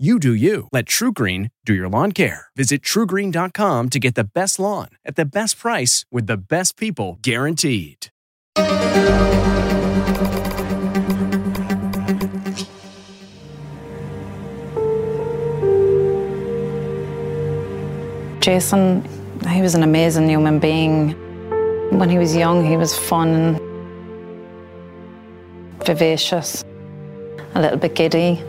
You do you. Let TruGreen do your lawn care. Visit trugreen.com to get the best lawn at the best price with the best people guaranteed. Jason, he was an amazing human being. When he was young, he was fun, vivacious, a little bit giddy.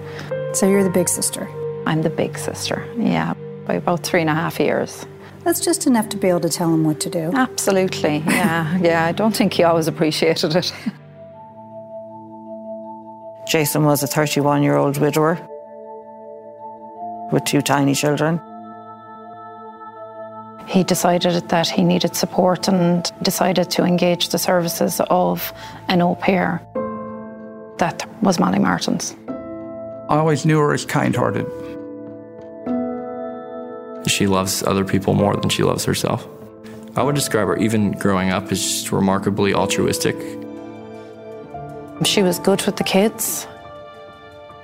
So you're the big sister? I'm the big sister, yeah, by about three and a half years. That's just enough to be able to tell him what to do. Absolutely, yeah, yeah. I don't think he always appreciated it. Jason was a 31 year old widower with two tiny children. He decided that he needed support and decided to engage the services of an au pair. That was Molly Martens. I always knew her as kind hearted. She loves other people more than she loves herself. I would describe her, even growing up, as just remarkably altruistic. She was good with the kids.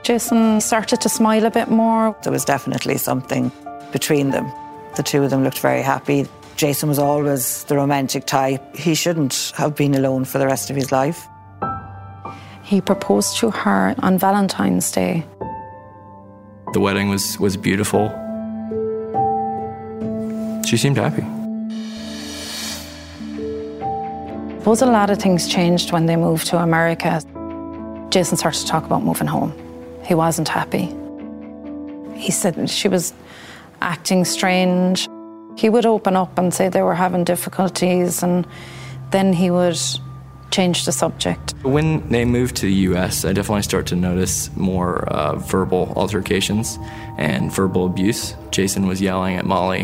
Jason started to smile a bit more. There was definitely something between them. The two of them looked very happy. Jason was always the romantic type. He shouldn't have been alone for the rest of his life. He proposed to her on Valentine's Day. The wedding was, was beautiful. She seemed happy. I suppose a lot of things changed when they moved to America. Jason started to talk about moving home. He wasn't happy. He said she was acting strange. He would open up and say they were having difficulties, and then he would change the subject. When they moved to the US, I definitely start to notice more uh, verbal altercations and verbal abuse. Jason was yelling at Molly.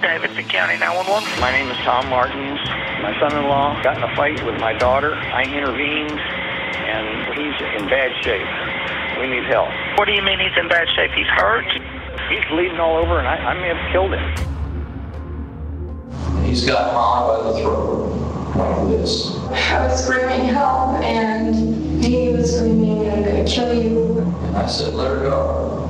Davidson County 911. My name is Tom Martens. My son in law got in a fight with my daughter. I intervened, and he's in bad shape. We need help. What do you mean he's in bad shape? He's hurt? He's bleeding all over, and I, I may have killed him. He's got Molly by the throat like this. I was screaming help, and he was screaming, I'm gonna kill you. And I said, let her go.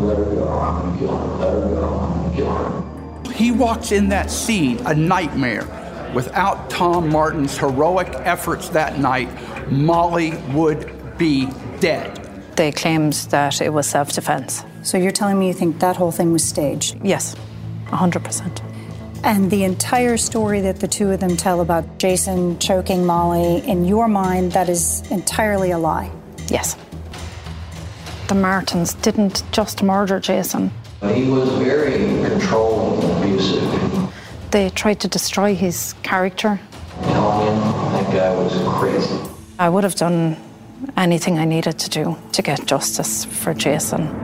Let her go. I'm gonna kill her. Let her go. I'm gonna kill her. He walks in that scene a nightmare. Without Tom Martens' heroic efforts that night, Molly would be dead. They claimed that it was self defense. So you're telling me you think that whole thing was staged? Yes, 100%. And the entire story that the two of them tell about Jason choking Molly, in your mind, that is entirely a lie. Yes. The Martens didn't just murder Jason. He was very controlling and abusive. They tried to destroy his character. Telling him that guy was crazy. I would have done anything I needed to do to get justice for Jason.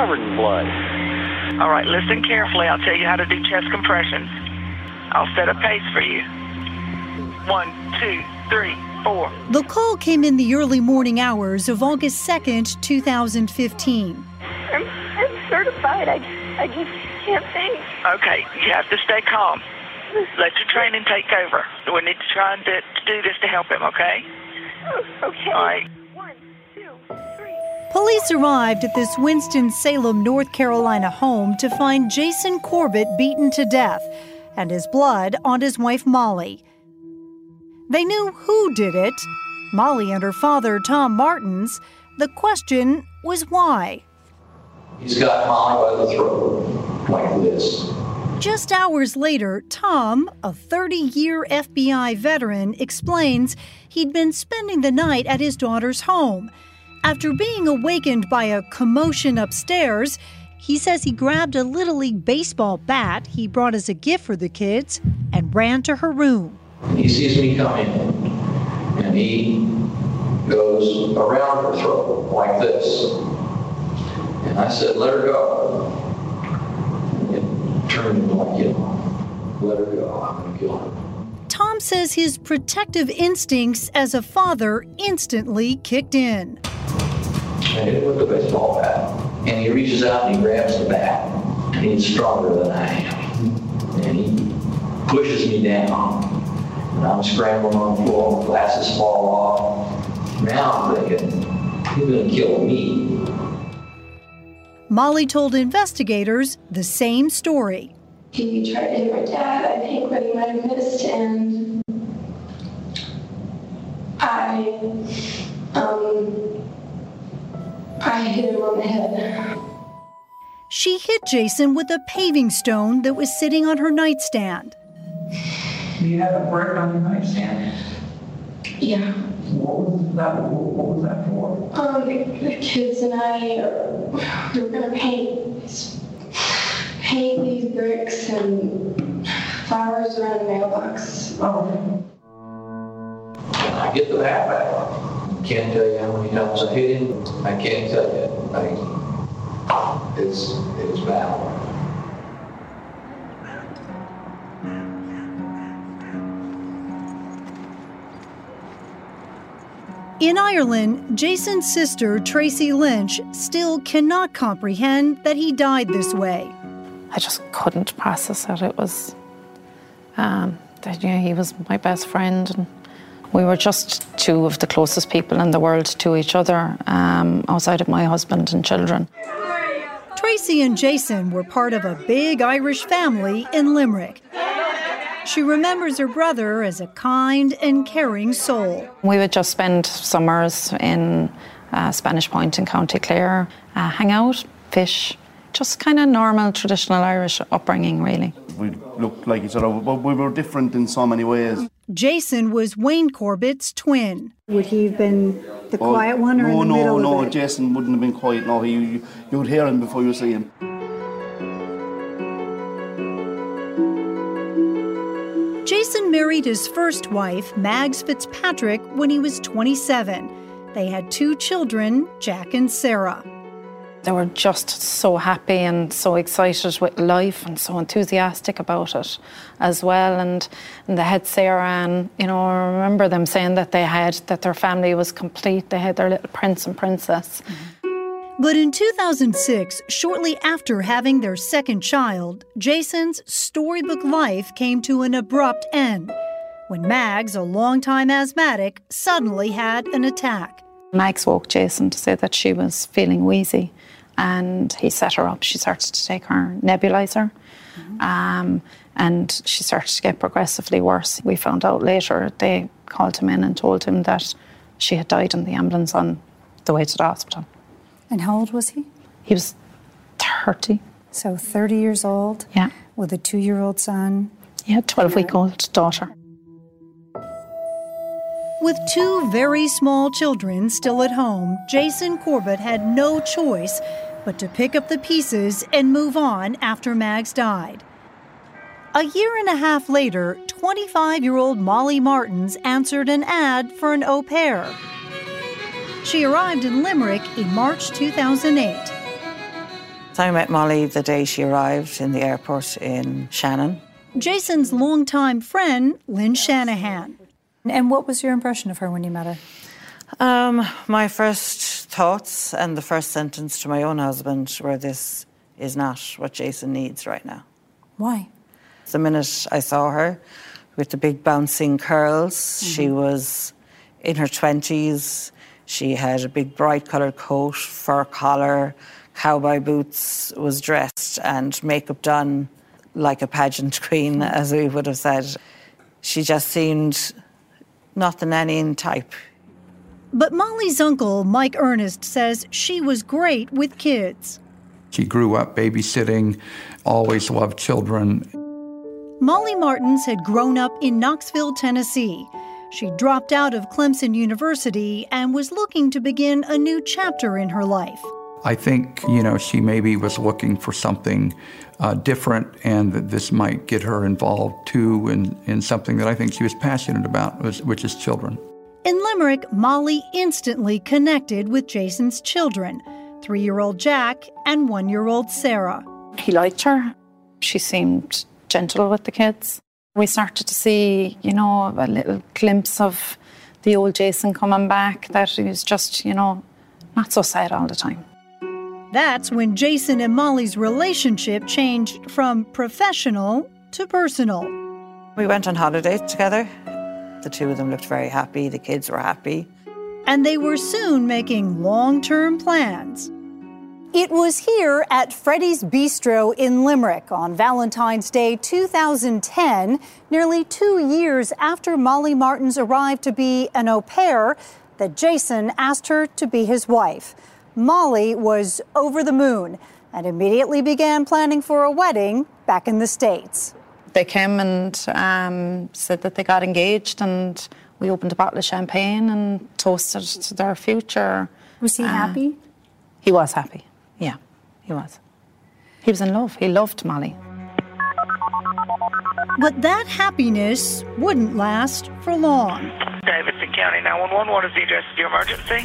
Covered in blood. All right, listen carefully. I'll tell you how to do chest compressions. I'll set a pace for you. One, two, three, four. The call came in the early morning hours of August 2nd, 2015. I'm, I'm certified. I, I just can't think. Okay, you have to stay calm. Let your training take over. We need to try and do, to do this to help him, okay? Oh, okay. All right. One, two, three. Police arrived at this Winston-Salem, North Carolina home to find Jason Corbett beaten to death and his blood on his wife Molly. They knew who did it Molly and her father, Tom Martens. The question was why. He's got Molly by the throat, like this. Just hours later, Tom, a 30 year FBI veteran, explains he'd been spending the night at his daughter's home. After being awakened by a commotion upstairs, he says he grabbed a Little League baseball bat he brought as a gift for the kids and ran to her room. He sees me coming in, and he goes around her throat like this. And I said, let her go. It turned like, you know, let her go, I'm going to kill her. Tom says his protective instincts as a father instantly kicked in. I hit him with the baseball bat. And he reaches out and he grabs the bat. And he's stronger than I am. And he pushes me down. And I'm scrambling on the floor, glasses fall off. Now I'm thinking, he's to kill me. Molly told investigators the same story. He tried to hit my dad, I think, but he might have missed, and I, um, I hit him on the head. She hit Jason with a paving stone that was sitting on her nightstand. You have a brick on your nightstand. Yeah. What was that? What was that for? Um, the, the kids and I, uh, we were gonna paint, these- paint these bricks and flowers around the mailbox. Oh. I get the bat back. Can't tell you how many times I hit him. I can't tell you. I, it's, it's bad. In Ireland, Jason's sister, Tracy Lynch, still cannot comprehend that he died this way. I just couldn't process it. It was um, that you know, he was my best friend, and we were just two of the closest people in the world to each other, um, outside of my husband and children. Tracy and Jason were part of a big Irish family in Limerick. She remembers her brother as a kind and caring soul. We would just spend summers in uh, Spanish Point in County Clare, uh, hang out, fish, just kind of normal traditional Irish upbringing, really. We looked like each other, but we were different in so many ways. Jason was Wayne Corbett's twin. Would he have been the oh, quiet one or no, in the no, middle no, of it? Jason wouldn't have been quiet. No, he, you, you would hear him before you see him. Jason married his first wife, Mags Fitzpatrick, when he was 27. They had two children, Jack and Sarah. They were just so happy and so excited with life and so enthusiastic about it as well. And, and they had Sarah and, you know, I remember them saying that they had, that their family was complete. They had their little prince and princess. But in 2006, shortly after having their second child, Jason's storybook life came to an abrupt end when Mags, a longtime asthmatic, suddenly had an attack. Mags woke Jason to say that she was feeling wheezy and he set her up. She started to take her nebulizer um, and she started to get progressively worse. We found out later they called him in and told him that she had died in the ambulance on the way to the hospital. And how old was he? He was 30. So 30 years old? Yeah. With a two year old son? Yeah, 12 week old daughter. With two very small children still at home, Jason Corbett had no choice but to pick up the pieces and move on after Mags died. A year and a half later, 25 year old Molly Martens answered an ad for an au pair. She arrived in Limerick in March 2008. I met Molly the day she arrived in the airport in Shannon. Jason's longtime friend, Lynn Shanahan. And what was your impression of her when you met her? Um, my first thoughts and the first sentence to my own husband were this is not what Jason needs right now. Why? The minute I saw her with the big bouncing curls, she was in her 20s. She had a big bright coloured coat, fur collar, cowboy boots, was dressed and makeup done like a pageant queen, as we would have said. She just seemed not the nanny in type. But Molly's uncle, Mike Ernest, says she was great with kids. She grew up babysitting, always loved children. Molly Martens had grown up in Knoxville, Tennessee. She dropped out of Clemson University and was looking to begin a new chapter in her life. I think, you know, she maybe was looking for something uh, different and that this might get her involved too in, in something that I think she was passionate about, was, which is children. In Limerick, Molly instantly connected with Jason's children three year old Jack and one year old Sarah. He liked her. She seemed gentle with the kids. We started to see, you know, a little glimpse of the old Jason coming back, that he was just, you know, not so sad all the time. That's when Jason and Molly's relationship changed from professional to personal. We went on holiday together. The two of them looked very happy. The kids were happy. And they were soon making long term plans. It was here at Freddy's Bistro in Limerick on Valentine's Day 2010, nearly two years after Molly Martens arrived to be an au pair, that Jason asked her to be his wife. Molly was over the moon and immediately began planning for a wedding back in the States. They came and um, said that they got engaged, and we opened a bottle of champagne and toasted to their future. Was he Uh, happy? He was happy. Yeah, he was. He was in love. He loved Molly. But that happiness wouldn't last for long. Davidson County 911, what is the address of your emergency?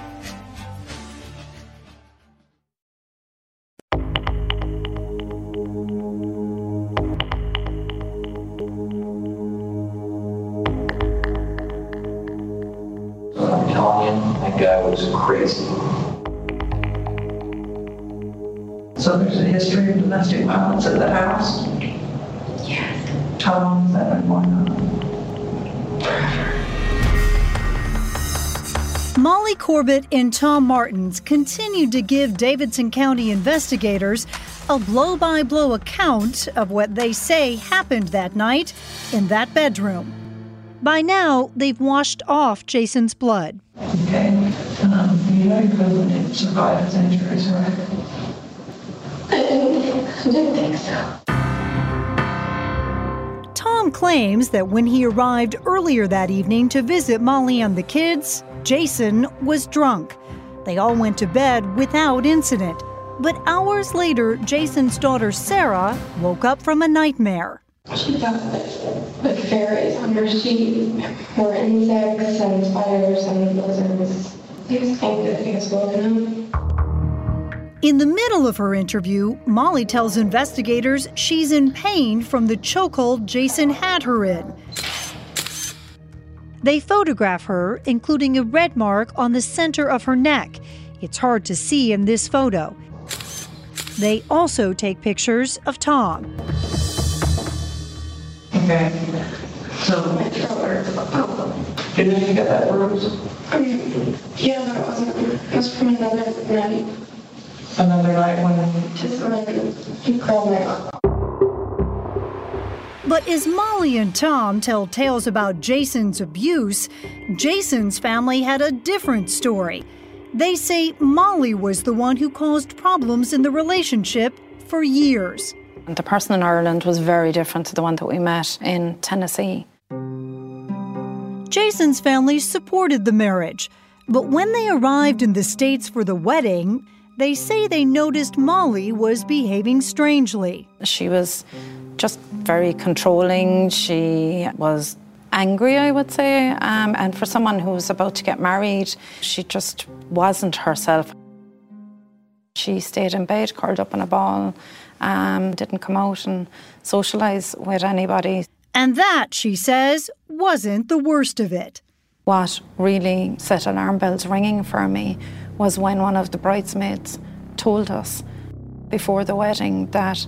Guy was crazy. So there's a history of domestic violence at the house? Yes. How long has that been going on? Molly Corbett and Tom Martens continued to give Davidson County investigators a blow by blow account of what they say happened that night in that bedroom. By now, they've washed off Jason's blood. Okay. You know your husband didn't his injuries, right? I didn't think so. Tom claims that when he arrived earlier that evening to visit Molly and the kids, Jason was drunk. They all went to bed without incident. But hours later, Jason's daughter Sarah woke up from a nightmare. She thought that the fairies on her sheet were insects and spiders and lizards. He was thinking that he was. In the middle of her interview, Molly tells investigators she's in pain from the chokehold Jason had her in. They photograph her, including a red mark on the center of her neck. It's hard to see in this photo. They also take pictures of Tom. Okay. So, did you get that bruise? Um, yeah, but it wasn't. It was from another night. Another night when? Just when he called me. But as Molly and Tom tell tales about Jason's abuse, Jason's family had a different story. They say Molly was the one who caused problems in the relationship for years. The person in Ireland was very different to the one that we met in Tennessee. Jason's family supported the marriage, but when they arrived in the States for the wedding, they say they noticed Molly was behaving strangely. She was just very controlling. She was angry, I would say. Um, and for someone who was about to get married, she just wasn't herself. She stayed in bed, curled up in a ball, um, didn't come out and socialise with anybody. And that, she says, wasn't the worst of it. What really set alarm bells ringing for me was when one of the bridesmaids told us before the wedding that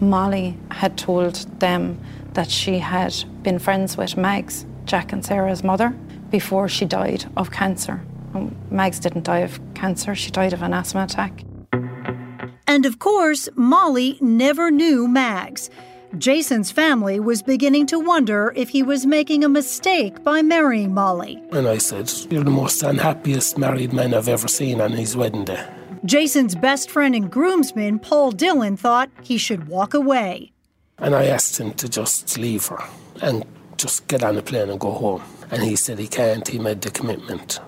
Molly had told them that she had been friends with Mags, Jack and Sarah's mother, before she died of cancer. Mags didn't die of cancer, she died of an asthma attack. And of course, Molly never knew Mags. Jason's family was beginning to wonder if he was making a mistake by marrying Molly. And I said, You're the most unhappiest married man I've ever seen on his wedding day. Jason's best friend and groomsman, Paul Dillon, thought he should walk away. And I asked him to just leave her and just get on a plane and go home. And he said he can't, he made the commitment.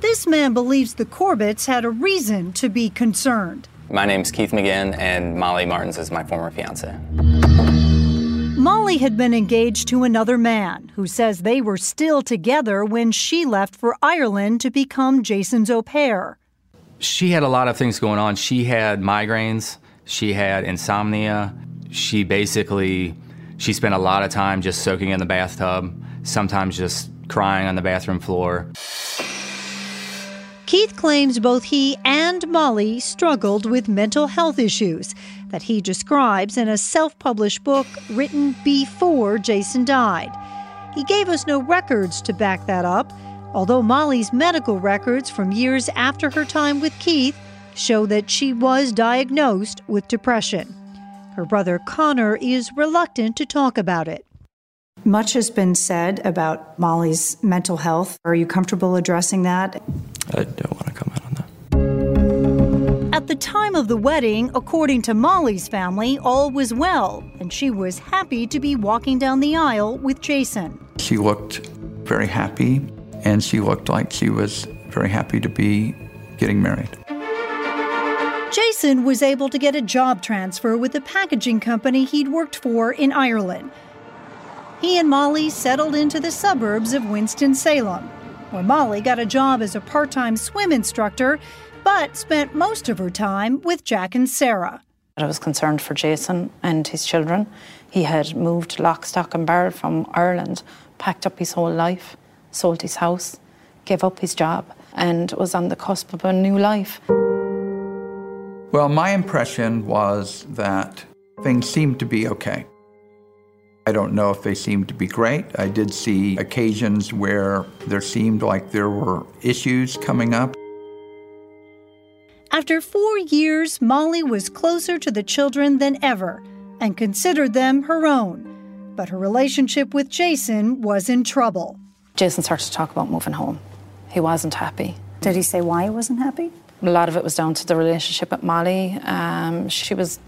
This man believes the Corbetts had a reason to be concerned. My name's Keith McGinn, and Molly Martens is my former fiance. Molly had been engaged to another man who says they were still together when she left for Ireland to become Jason's au pair. She had a lot of things going on. She had migraines, she had insomnia. She basically she spent a lot of time just soaking in the bathtub, sometimes just crying on the bathroom floor. Keith claims both he and Molly struggled with mental health issues that he describes in a self published book written before Jason died. He gave us no records to back that up, although Molly's medical records from years after her time with Keith show that she was diagnosed with depression. Her brother Connor is reluctant to talk about it. Much has been said about Molly's mental health. Are you comfortable addressing that? I don't want to comment on that. At At the time of the wedding, according to Molly's family, all was well, and she was happy to be walking down the aisle with Jason. She looked very happy, and she looked like she was very happy to be getting married. Jason was able to get a job transfer with the packaging company he'd worked for in Ireland. He and Molly settled into the suburbs of Winston-Salem, where Molly got a job as a part time swim instructor, but spent most of her time with Jack and Sarah. I was concerned for Jason and his children. He had moved lock, stock, and barrel from Ireland, packed up his whole life, sold his house, gave up his job, and was on the cusp of a new life. Well, my impression was that things seemed to be okay. I don't know if they seemed to be great. I did see occasions where there seemed like there were issues coming up. After four years, Molly was closer to the children than ever and considered them her own. But her relationship with Jason was in trouble. Jason started to talk about moving home. He wasn't happy. Did he say why he wasn't happy? A lot of it was down to the relationship with Molly. Um, she was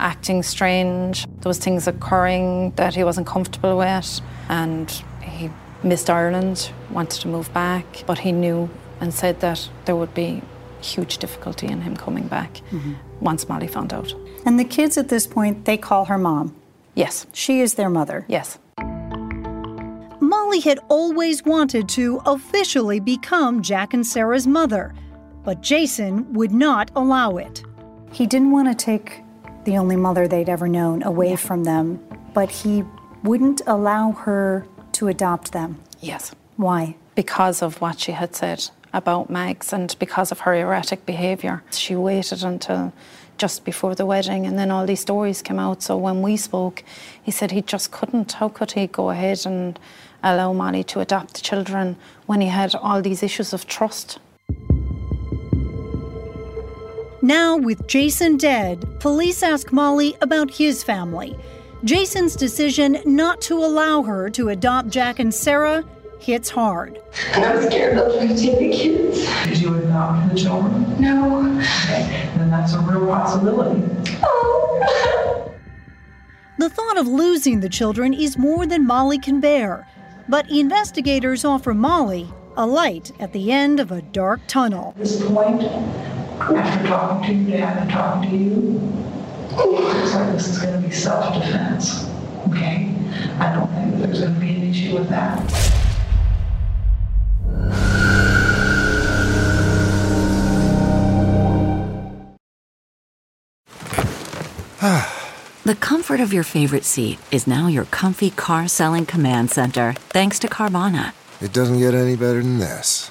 acting strange. There was things occurring that he wasn't comfortable with, and he missed Ireland, wanted to move back, but he knew and said that there would be huge difficulty in him coming back Mhm. once Molly found out. And the kids at this point, they call her mom. Yes. She is their mother. Yes. Molly had always wanted to officially become Jack and Sarah's mother, but Jason would not allow it. He didn't want to take the only mother they'd ever known away from them, but he wouldn't allow her to adopt them. Yes. Why? Because of what she had said about Mags and because of her erratic behaviour. She waited until just before the wedding and then all these stories came out. So when we spoke, he said he just couldn't. How could he go ahead and allow Molly to adopt the children when he had all these issues of trust? Now, with Jason dead, police ask Molly about his family. Jason's decision not to allow her to adopt Jack and Sarah hits hard. I'm scared they'll try to take the kids. Did you adopt the children? No. Okay, then that's a real possibility. Oh. The thought of losing the children is more than Molly can bear. But investigators offer Molly a light at the end of a dark tunnel. At this point, after talking to your dad and talking to you, it looks like this is going to be self-defense. Okay? I don't think there's going to be an issue with that. The comfort of your favorite seat is now your comfy car selling command center, thanks to Carvana. It doesn't get any better than this.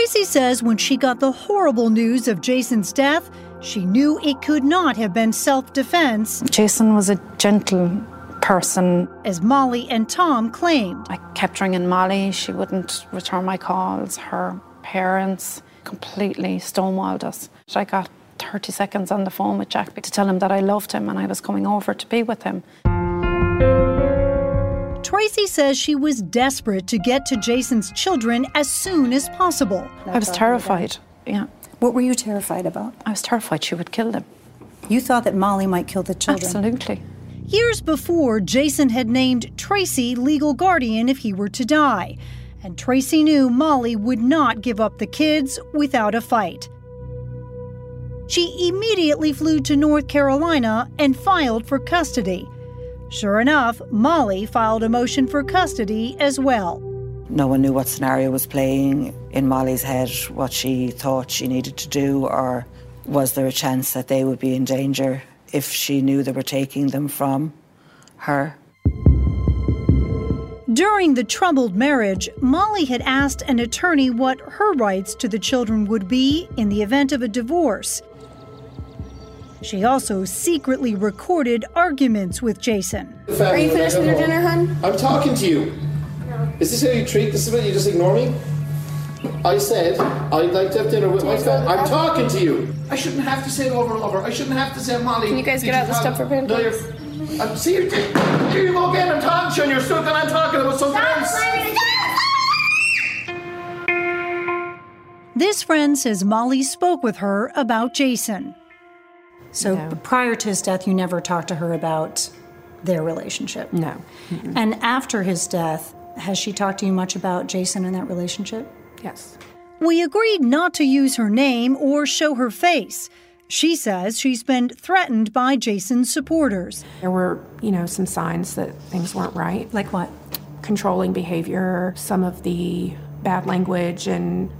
Tracy says when she got the horrible news of Jason's death, she knew it could not have been self defense. Jason was a gentle person. As Molly and Tom claimed. I kept ringing Molly. She wouldn't return my calls. Her parents completely stonewalled us. I got 30 seconds on the phone with Jack to tell him that I loved him and I was coming over to be with him. Tracy says she was desperate to get to Jason's children as soon as possible. I was terrified. Yeah. What were you terrified about? I was terrified she would kill them. You thought that Molly might kill the children. Absolutely. Years before, Jason had named Tracy legal guardian if he were to die. And Tracy knew Molly would not give up the kids without a fight. She immediately flew to North Carolina and filed for custody. Sure enough, Molly filed a motion for custody as well. No one knew what scenario was playing in Molly's head, what she thought she needed to do, or was there a chance that they would be in danger if she knew they were taking them from her. During the troubled marriage, Molly had asked an attorney what her rights to the children would be in the event of a divorce. She also secretly recorded arguments with Jason. Are you finished with your dinner, hun? I'm talking to you. No. Is this how you treat? This is what you just ignore me? I said I'd like to have dinner with my family. I'm talking to you. I shouldn't have to say it over and over. I shouldn't have to say, Molly. Can you guys get out of the stuff for pancakes? No, you're. I'm, see, you're, here you go again. I'm talking to you, and you're still I'm talking about something else. This friend says Molly spoke with her about Jason. So no. prior to his death, you never talked to her about their relationship? No. Mm-mm. And after his death, has she talked to you much about Jason and that relationship? Yes. We agreed not to use her name or show her face. She says she's been threatened by Jason's supporters. There were, you know, some signs that things weren't right. Like what? Controlling behavior, some of the bad language and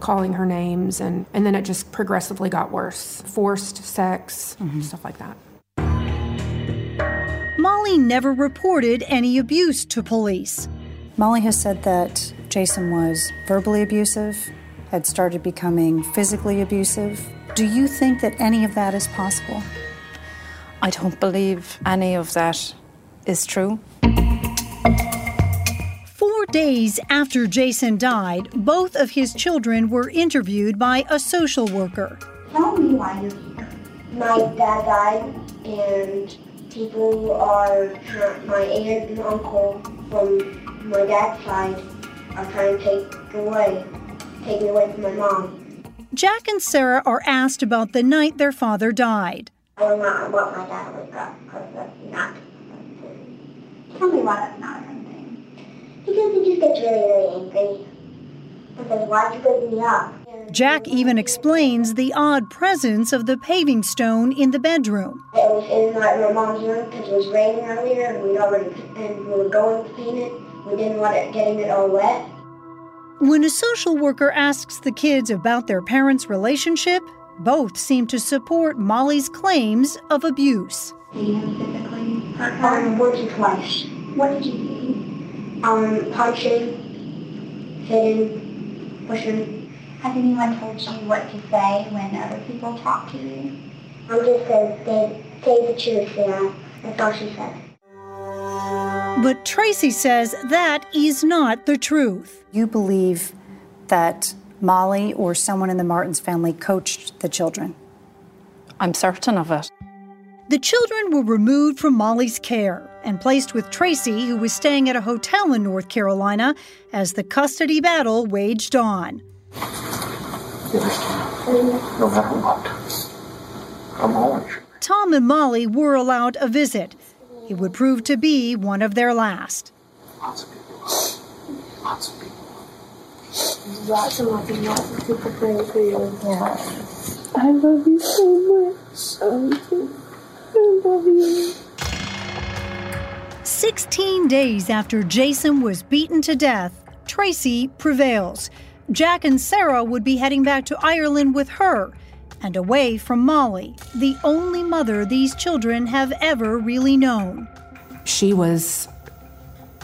calling her names and, and then it just progressively got worse. Forced sex, mm-hmm. stuff like that. Molly never reported any abuse to police. Molly has said that Jason was verbally abusive, had started becoming physically abusive. Do you think that any of that is possible? I don't believe any of that is true. Days after Jason died, both of his children were interviewed by a social worker. Tell me why you're here. My dad died, and people are my aunt and uncle from my dad's side are trying to take away, take me away from my mom. Jack and Sarah are asked about the night their father died. I don't know what my dad was up because that's not Tell me why that's not. Because he just gets really, really angry. Because why'd you wake me up? Jack even explains the odd presence of the paving stone in the bedroom. It was in my, my mom's room because it was raining earlier and we already and we were going to paint it. We didn't want it getting it all wet. When a social worker asks the kids about their parents' relationship, both seem to support Molly's claims of abuse. physically Um, once or twice. What did you do? Um, punching, hitting, pushing. Has anyone told you what to say when other people talk to you? I'm just saying, say, say the truth, Sarah. That's all she said. But Tracy says that is not the truth. You believe that Molly or someone in the Martens family coached the children? I'm certain of it. The children were removed from Molly's care and placed with Tracy, who was staying at a hotel in North Carolina, as the custody battle waged on. No matter what, I'm always. Tom and Molly were allowed a visit, it would prove to be one of their last. Lots of people. Lots of people. Lots and lots and lots of people praying for you. Yeah. I love you so much. I love you. 16 days after Jason was beaten to death, Tracy prevails. Jack and Sarah would be heading back to Ireland with her and away from Molly, the only mother these children have ever really known. She was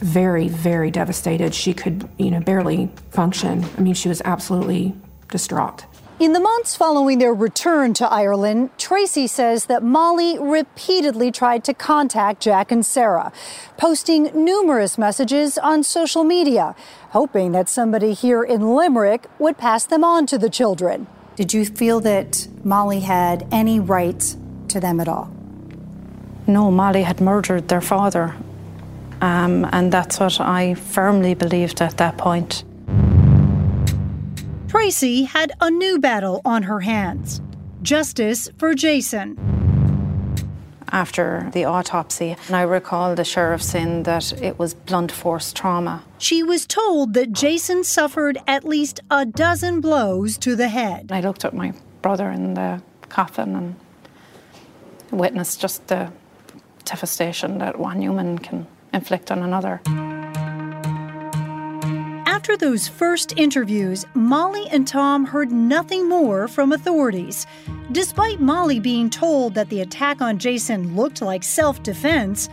very, very devastated. She could, you know, barely function. I mean, she was absolutely distraught. In the months following their return to Ireland, Tracy says that Molly repeatedly tried to contact Jack and Sarah, posting numerous messages on social media, hoping that somebody here in Limerick would pass them on to the children. Did you feel that Molly had any right to them at all? No, Molly had murdered their father. Um, and that's what I firmly believed at that point. Tracy had a new battle on her hands justice for Jason after the autopsy. And I recall the sheriff saying that it was blunt force trauma. She was told that Jason suffered at least a dozen blows to the head. I looked at my brother in the coffin and witnessed just the devastation that one human can inflict on another. After those first interviews, Molly and Tom heard nothing more from authorities. Despite Molly being told that the attack on Jason looked like self defense,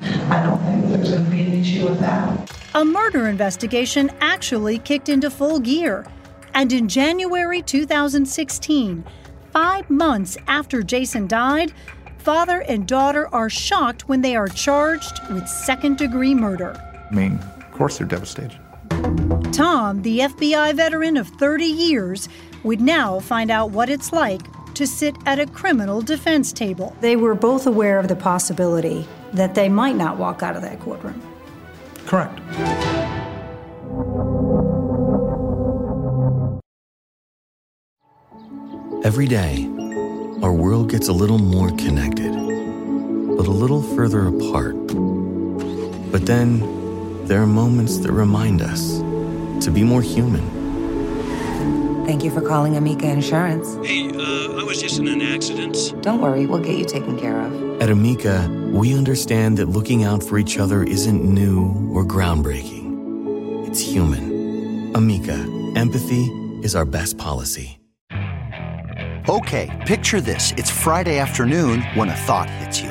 I don't think there's going to be an issue with that. a murder investigation actually kicked into full gear. And in January 2016, five months after Jason died, father and daughter are shocked when they are charged with second degree murder. I mean, of course they're devastated. Tom, the FBI veteran of 30 years, would now find out what it's like to sit at a criminal defense table. They were both aware of the possibility that they might not walk out of that courtroom. Correct. Every day, our world gets a little more connected, but a little further apart. But then, there are moments that remind us to be more human. Thank you for calling Amica Insurance. Hey, uh, I was just in an accident. Don't worry, we'll get you taken care of. At Amica, we understand that looking out for each other isn't new or groundbreaking. It's human. Amica, empathy is our best policy. Okay, picture this. It's Friday afternoon when a thought hits you.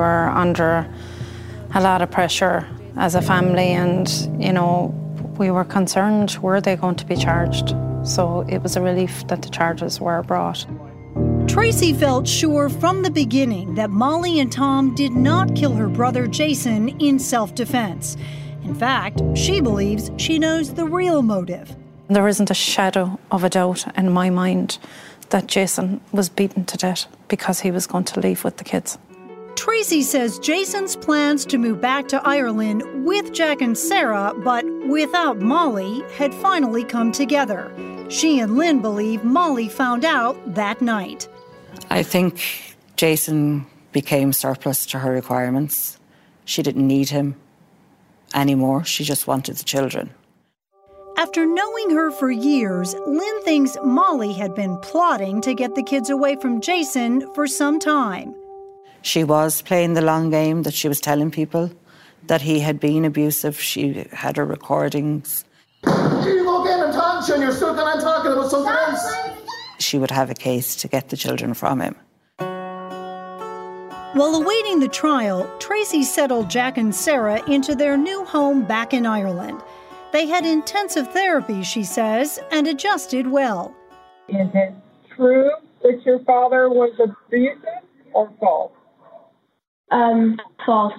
Were under a lot of pressure as a family, and you know, we were concerned were they going to be charged? So it was a relief that the charges were brought. Tracy felt sure from the beginning that Molly and Tom did not kill her brother Jason in self defense. In fact, she believes she knows the real motive. There isn't a shadow of a doubt in my mind that Jason was beaten to death because he was going to leave with the kids. Tracy says Jason's plans to move back to Ireland with Jack and Sarah, but without Molly, had finally come together. She and Lynn believe Molly found out that night. I think Jason became surplus to her requirements. She didn't need him anymore. She just wanted the children. After knowing her for years, Lynn thinks Molly had been plotting to get the kids away from Jason for some time. She was playing the long game that she was telling people that he had been abusive. She had her recordings. Here you go again, I'm talking to you, and you're still going on talking about something else. She would have a case to get the children from him. While awaiting the trial, Tracy settled Jack and Sarah into their new home back in Ireland. They had intensive therapy, she says, and adjusted well. Is it true that your father was abusive or false? Um, false.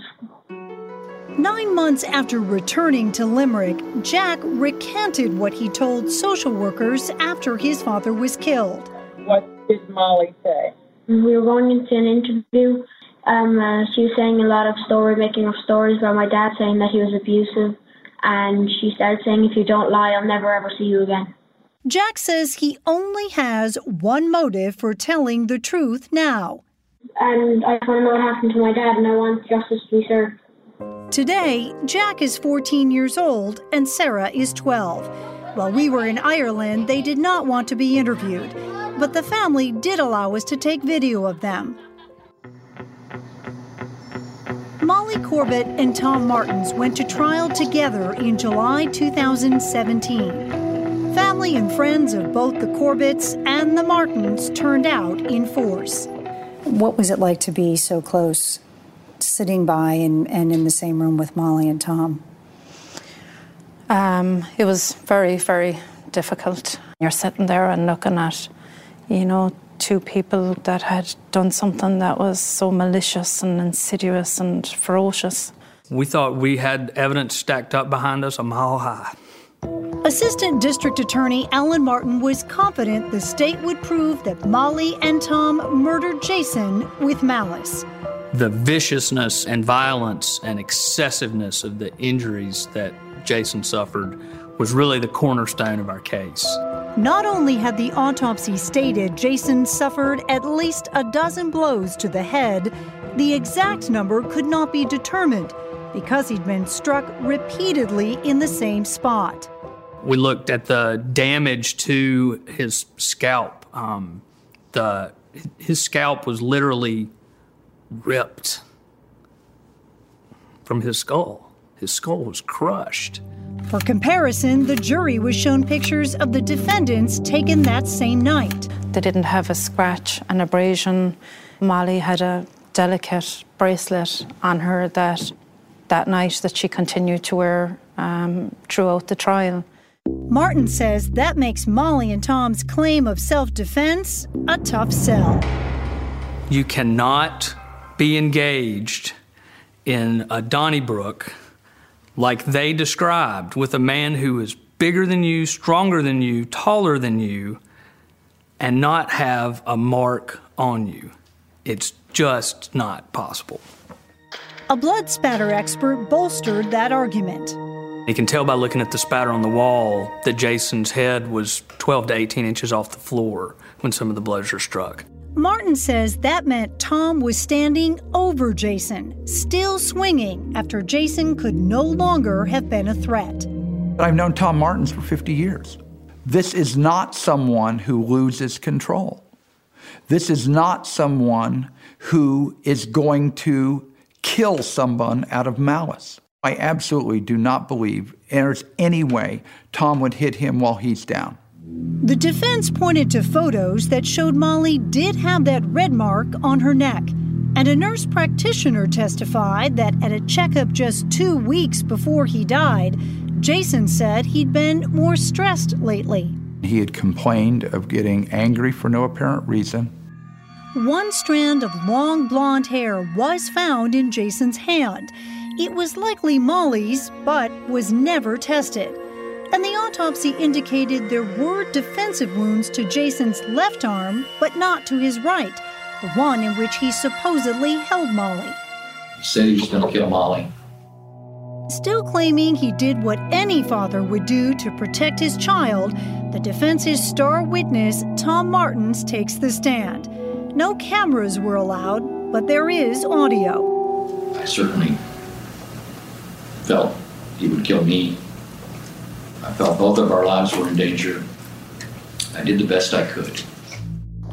Nine months after returning to Limerick, Jack recanted what he told social workers after his father was killed. What did Molly say? We were going into an interview. Um, uh, she was saying a lot of story, making up stories about my dad, saying that he was abusive. And she started saying, if you don't lie, I'll never ever see you again. Jack says he only has one motive for telling the truth now. And I just want to know what happened to my dad, and I want justice to be served. Today, Jack is 14 years old and Sarah is 12. While we were in Ireland, they did not want to be interviewed, but the family did allow us to take video of them. Molly Corbett and Tom Martens went to trial together in July 2017. Family and friends of both the Corbetts and the Martens turned out in force. What was it like to be so close, sitting by and, and in the same room with Molly and Tom? Um, it was very, very difficult. You're sitting there and looking at, you know, two people that had done something that was so malicious and insidious and ferocious. We thought we had evidence stacked up behind us a mile high. Assistant District Attorney Alan Martin was confident the state would prove that Molly and Tom murdered Jason with malice. The viciousness and violence and excessiveness of the injuries that Jason suffered was really the cornerstone of our case. Not only had the autopsy stated Jason suffered at least a dozen blows to the head, the exact number could not be determined because he'd been struck repeatedly in the same spot. We looked at the damage to his scalp. Um, the his scalp was literally ripped from his skull. His skull was crushed. For comparison, the jury was shown pictures of the defendants taken that same night. They didn't have a scratch, an abrasion. Molly had a delicate bracelet on her that that night that she continued to wear um, throughout the trial. Martin says that makes Molly and Tom's claim of self defense a tough sell. You cannot be engaged in a Donnybrook like they described with a man who is bigger than you, stronger than you, taller than you, and not have a mark on you. It's just not possible. A blood spatter expert bolstered that argument. You can tell by looking at the spatter on the wall that Jason's head was 12 to 18 inches off the floor when some of the blows were struck. Martin says that meant Tom was standing over Jason, still swinging after Jason could no longer have been a threat. I've known Tom Martens for 50 years. This is not someone who loses control. This is not someone who is going to kill someone out of malice. I absolutely do not believe there's any way Tom would hit him while he's down. The defense pointed to photos that showed Molly did have that red mark on her neck. And a nurse practitioner testified that at a checkup just two weeks before he died, Jason said he'd been more stressed lately. He had complained of getting angry for no apparent reason. One strand of long blonde hair was found in Jason's hand. It was likely Molly's, but was never tested. And the autopsy indicated there were defensive wounds to Jason's left arm, but not to his right, the one in which he supposedly held Molly. He said he was going to kill Molly. Still claiming he did what any father would do to protect his child, the defense's star witness, Tom Martens, takes the stand. No cameras were allowed, but there is audio. I certainly felt he would kill me. I felt both of our lives were in danger. I did the best I could.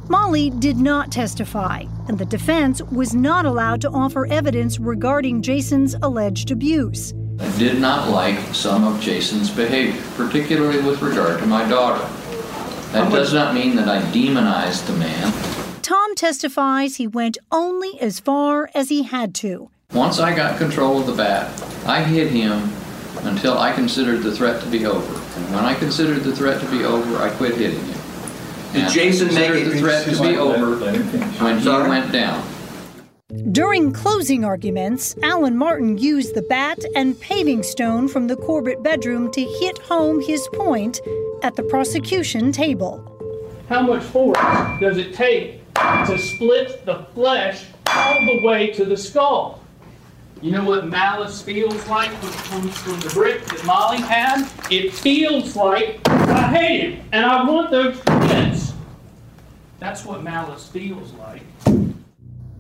Molly did not testify, and the defense was not allowed to offer evidence regarding Jason's alleged abuse. I did not like some of Jason's behavior, particularly with regard to my daughter. That does not mean that I demonized the man. Tom testifies he went only as far as he had to. Once I got control of the bat, I hit him until I considered the threat to be over. And when I considered the threat to be over, I quit hitting him. Did And Jason make it- the threat to be over let him finish. when he Sorry? went down? During closing arguments, Alan Martin used the bat and paving stone from the Corbett bedroom to hit home his point at the prosecution table. How much force does it take to split the flesh all the way to the skull? You know what malice feels like from, comes from the brick that Molly had? It feels like I hate him and I want those prints. That's what malice feels like.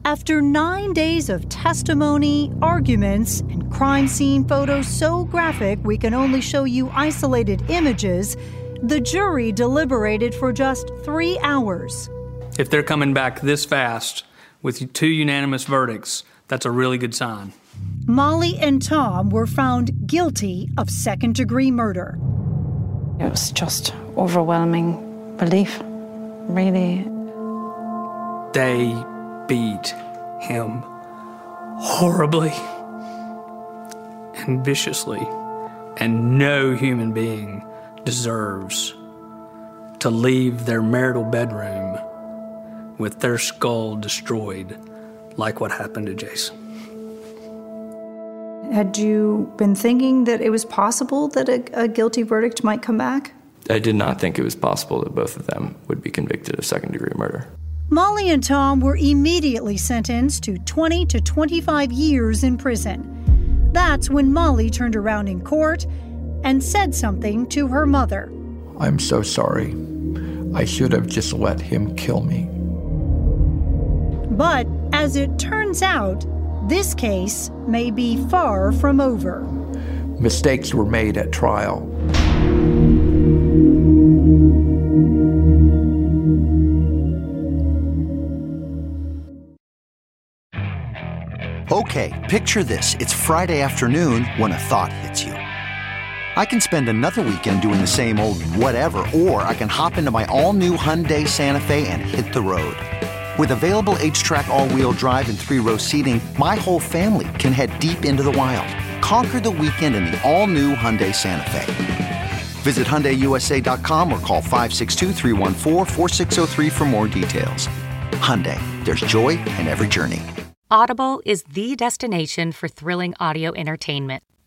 After nine days of testimony, arguments, and crime scene photos so graphic we can only show you isolated images, the jury deliberated for just three hours. If they're coming back this fast with two unanimous verdicts, that's a really good sign. Molly and Tom were found guilty of second degree murder. It was just overwhelming relief, really. They beat him horribly and viciously, and no human being deserves to leave their marital bedroom with their skull destroyed like what happened to Jason. Had you been thinking that it was possible that a, a guilty verdict might come back? I did not think it was possible that both of them would be convicted of second degree murder. Molly and Tom were immediately sentenced to 20 to 25 years in prison. That's when Molly turned around in court and said something to her mother. I'm so sorry. I should have just let him kill me. But as it turns out, this case may be far from over. Mistakes were made at trial. Okay, picture this. It's Friday afternoon when a thought hits you. I can spend another weekend doing the same old whatever, or I can hop into my all new Hyundai Santa Fe and hit the road. With available H track, all wheel drive, and three row seating, my whole family can head deep into the wild. Conquer the weekend in the all new Hyundai Santa Fe. Visit HyundaiUSA.com or call 562 for more details. Hyundai, there's joy in every journey. Audible is the destination for thrilling audio entertainment.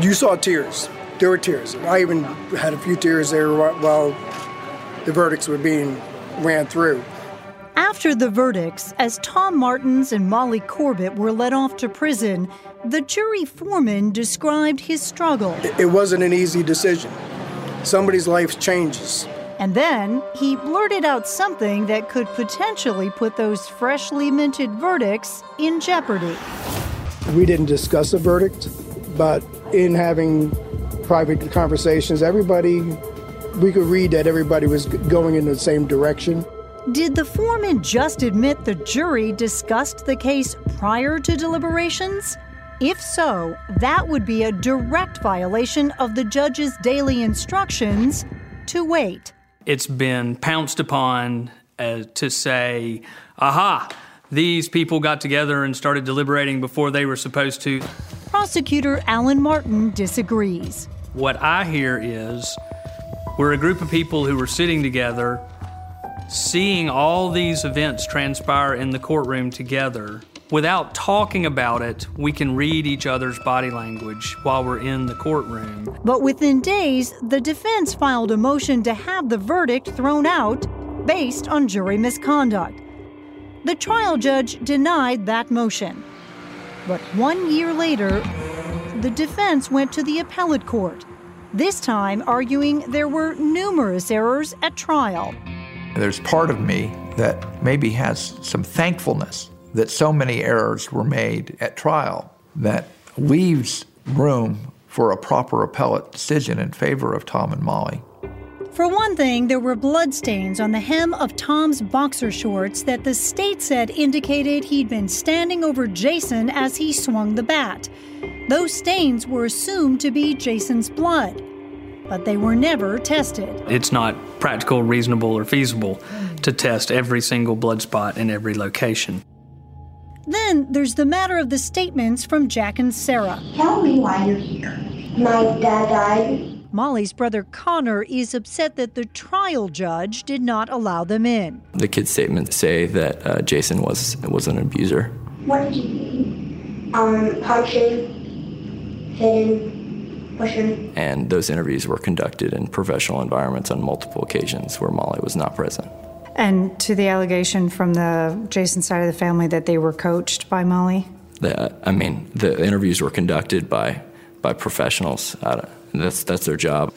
You saw tears. There were tears. I even had a few tears there while the verdicts were being ran through. After the verdicts, as Tom Martens and Molly Corbett were led off to prison, the jury foreman described his struggle. It- It wasn't an easy decision. Somebody's life changes. And then he blurted out something that could potentially put those freshly minted verdicts in jeopardy. We didn't discuss a verdict, but in having private conversations, everybody, we could read that everybody was going in the same direction. Did the foreman just admit the jury discussed the case prior to deliberations? If so, that would be a direct violation of the judge's daily instructions to wait. It's been pounced upon uh, to say, aha, these people got together and started deliberating before they were supposed to. Prosecutor Alan Martin disagrees. What I hear is we're a group of people who were sitting together, seeing all these events transpire in the courtroom together. Without talking about it, we can read each other's body language while we're in the courtroom. But within days, the defense filed a motion to have the verdict thrown out based on jury misconduct. The trial judge denied that motion. But one year later, the defense went to the appellate court, this time arguing there were numerous errors at trial. There's part of me that maybe has some thankfulness that so many errors were made at trial that leaves room for a proper appellate decision in favor of Tom and Molly. For one thing, there were bloodstains on the hem of Tom's boxer shorts that the state said indicated he'd been standing over Jason as he swung the bat. Those stains were assumed to be Jason's blood, but they were never tested. It's not practical, reasonable, or feasible to test every single blood spot in every location. Then there's the matter of the statements from Jack and Sarah. Tell me why you're here. My dad died. Molly's brother Connor is upset that the trial judge did not allow them in. The kids' statements say that uh, Jason was was an abuser. What did you do? Um, punching, hitting, pushing. And those interviews were conducted in professional environments on multiple occasions where Molly was not present. And to the allegation from the Jason side of the family that they were coached by Molly? The, I mean, the interviews were conducted by by professionals. I don't- that's that's their job.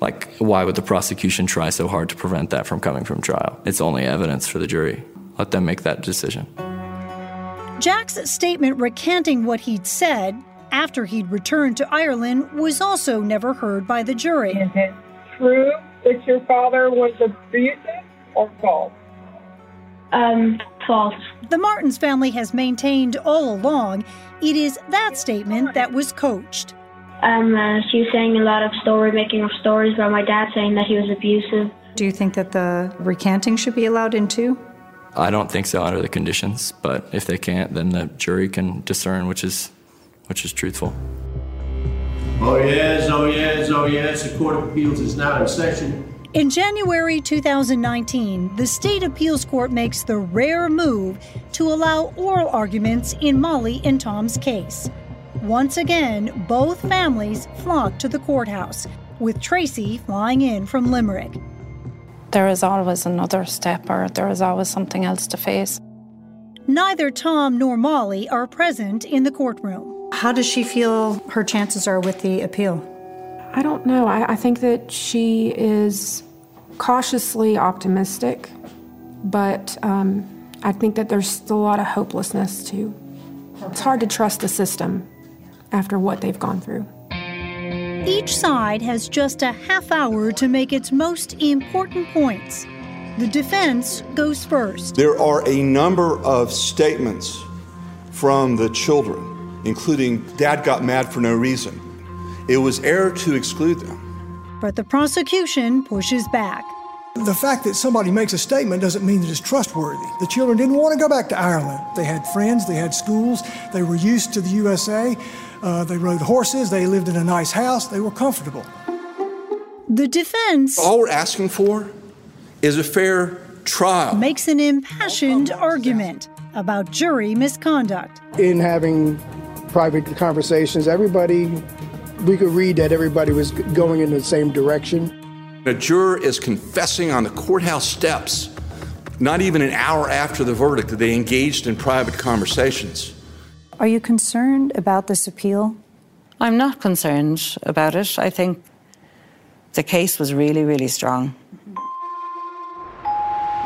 Like, why would the prosecution try so hard to prevent that from coming from trial? It's only evidence for the jury. Let them make that decision. Jack's statement recanting what he'd said after he'd returned to Ireland was also never heard by the jury. Is it true that your father was abusive or false? Um, false. The Martens family has maintained all along it is that statement that was coached. Um, uh, she was saying a lot of story making of stories about my dad saying that he was abusive. Do you think that the recanting should be allowed in too? I don't think so under the conditions, but if they can't, then the jury can discern which is which is truthful. Oh yes, oh yes, oh yes. The Court of Appeals is now in session. In January 2019, the State Appeals Court makes the rare move to allow oral arguments in Molly and Tom's case. Once again, both families flocked to the courthouse, with Tracy flying in from Limerick. There is always another step, or there is always something else to face. Neither Tom nor Molly are present in the courtroom. How does she feel her chances are with the appeal? I don't know. I, I think that she is cautiously optimistic, but um, I think that there's still a lot of hopelessness too. It's hard to trust the system after what they've gone through. Each side has just a half hour to make its most important points. The defense goes first. There are a number of statements from the children, including, Dad got mad for no reason. It was error to exclude them. But the prosecution pushes back. The fact that somebody makes a statement doesn't mean that it's trustworthy. The children didn't want to go back to Ireland. They had friends, they had schools, they were used to the USA, uh, they rode horses, they lived in a nice house, they were comfortable. The defense. All we're asking for is a fair trial. Makes an impassioned argument about jury misconduct. In having private conversations, everybody, we could read that everybody was going in the same direction. A juror is confessing on the courthouse steps, not even an hour after the verdict, that they engaged in private conversations. Are you concerned about this appeal? I'm not concerned about it. I think the case was really, really strong.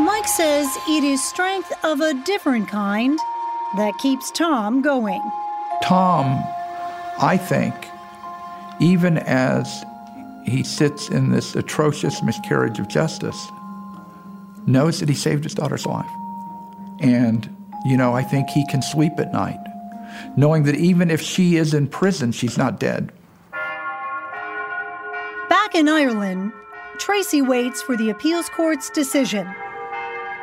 Mike says it is strength of a different kind that keeps Tom going. Tom, I think, even as he sits in this atrocious miscarriage of justice, knows that he saved his daughter's life. And, you know, I think he can sleep at night, knowing that even if she is in prison, she's not dead. Back in Ireland, Tracy waits for the appeals court's decision.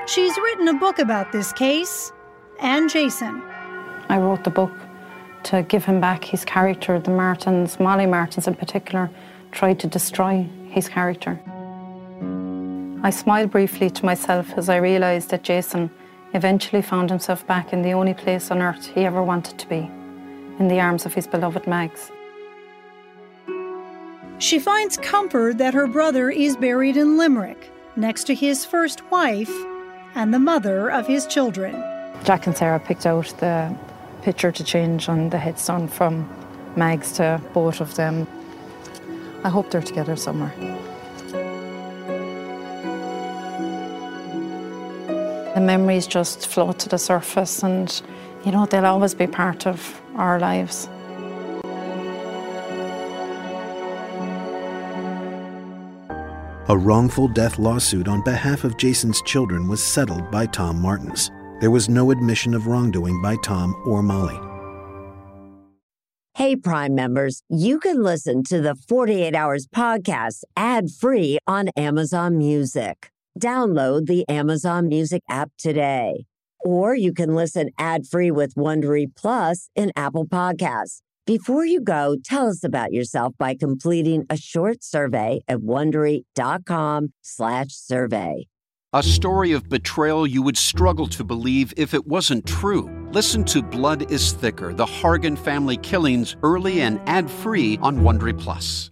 She's written a book about this case and Jason. I wrote the book to give him back his character. The Martens, Molly Martens in particular, tried to destroy his character. I smiled briefly to myself as I realised that Jason eventually found himself back in the only place on earth he ever wanted to be in the arms of his beloved Mags. She finds comfort that her brother is buried in Limerick next to his first wife and the mother of his children. Jack and Sarah picked out the picture to change on the headstone from Mags to both of them. I hope they're together somewhere. The memories just float to the surface, and you know, they'll always be part of our lives. A wrongful death lawsuit on behalf of Jason's children was settled by Tom Martens. There was no admission of wrongdoing by Tom or Molly. Hey, Prime members, you can listen to the 48 Hours podcast ad free on Amazon Music. Download the Amazon Music app today. Or you can listen ad free with Wondery Plus in Apple Podcasts. Before you go, tell us about yourself by completing a short survey at slash survey. A story of betrayal you would struggle to believe if it wasn't true. Listen to Blood is Thicker: The Hargan Family Killings early and ad-free on Wondery Plus.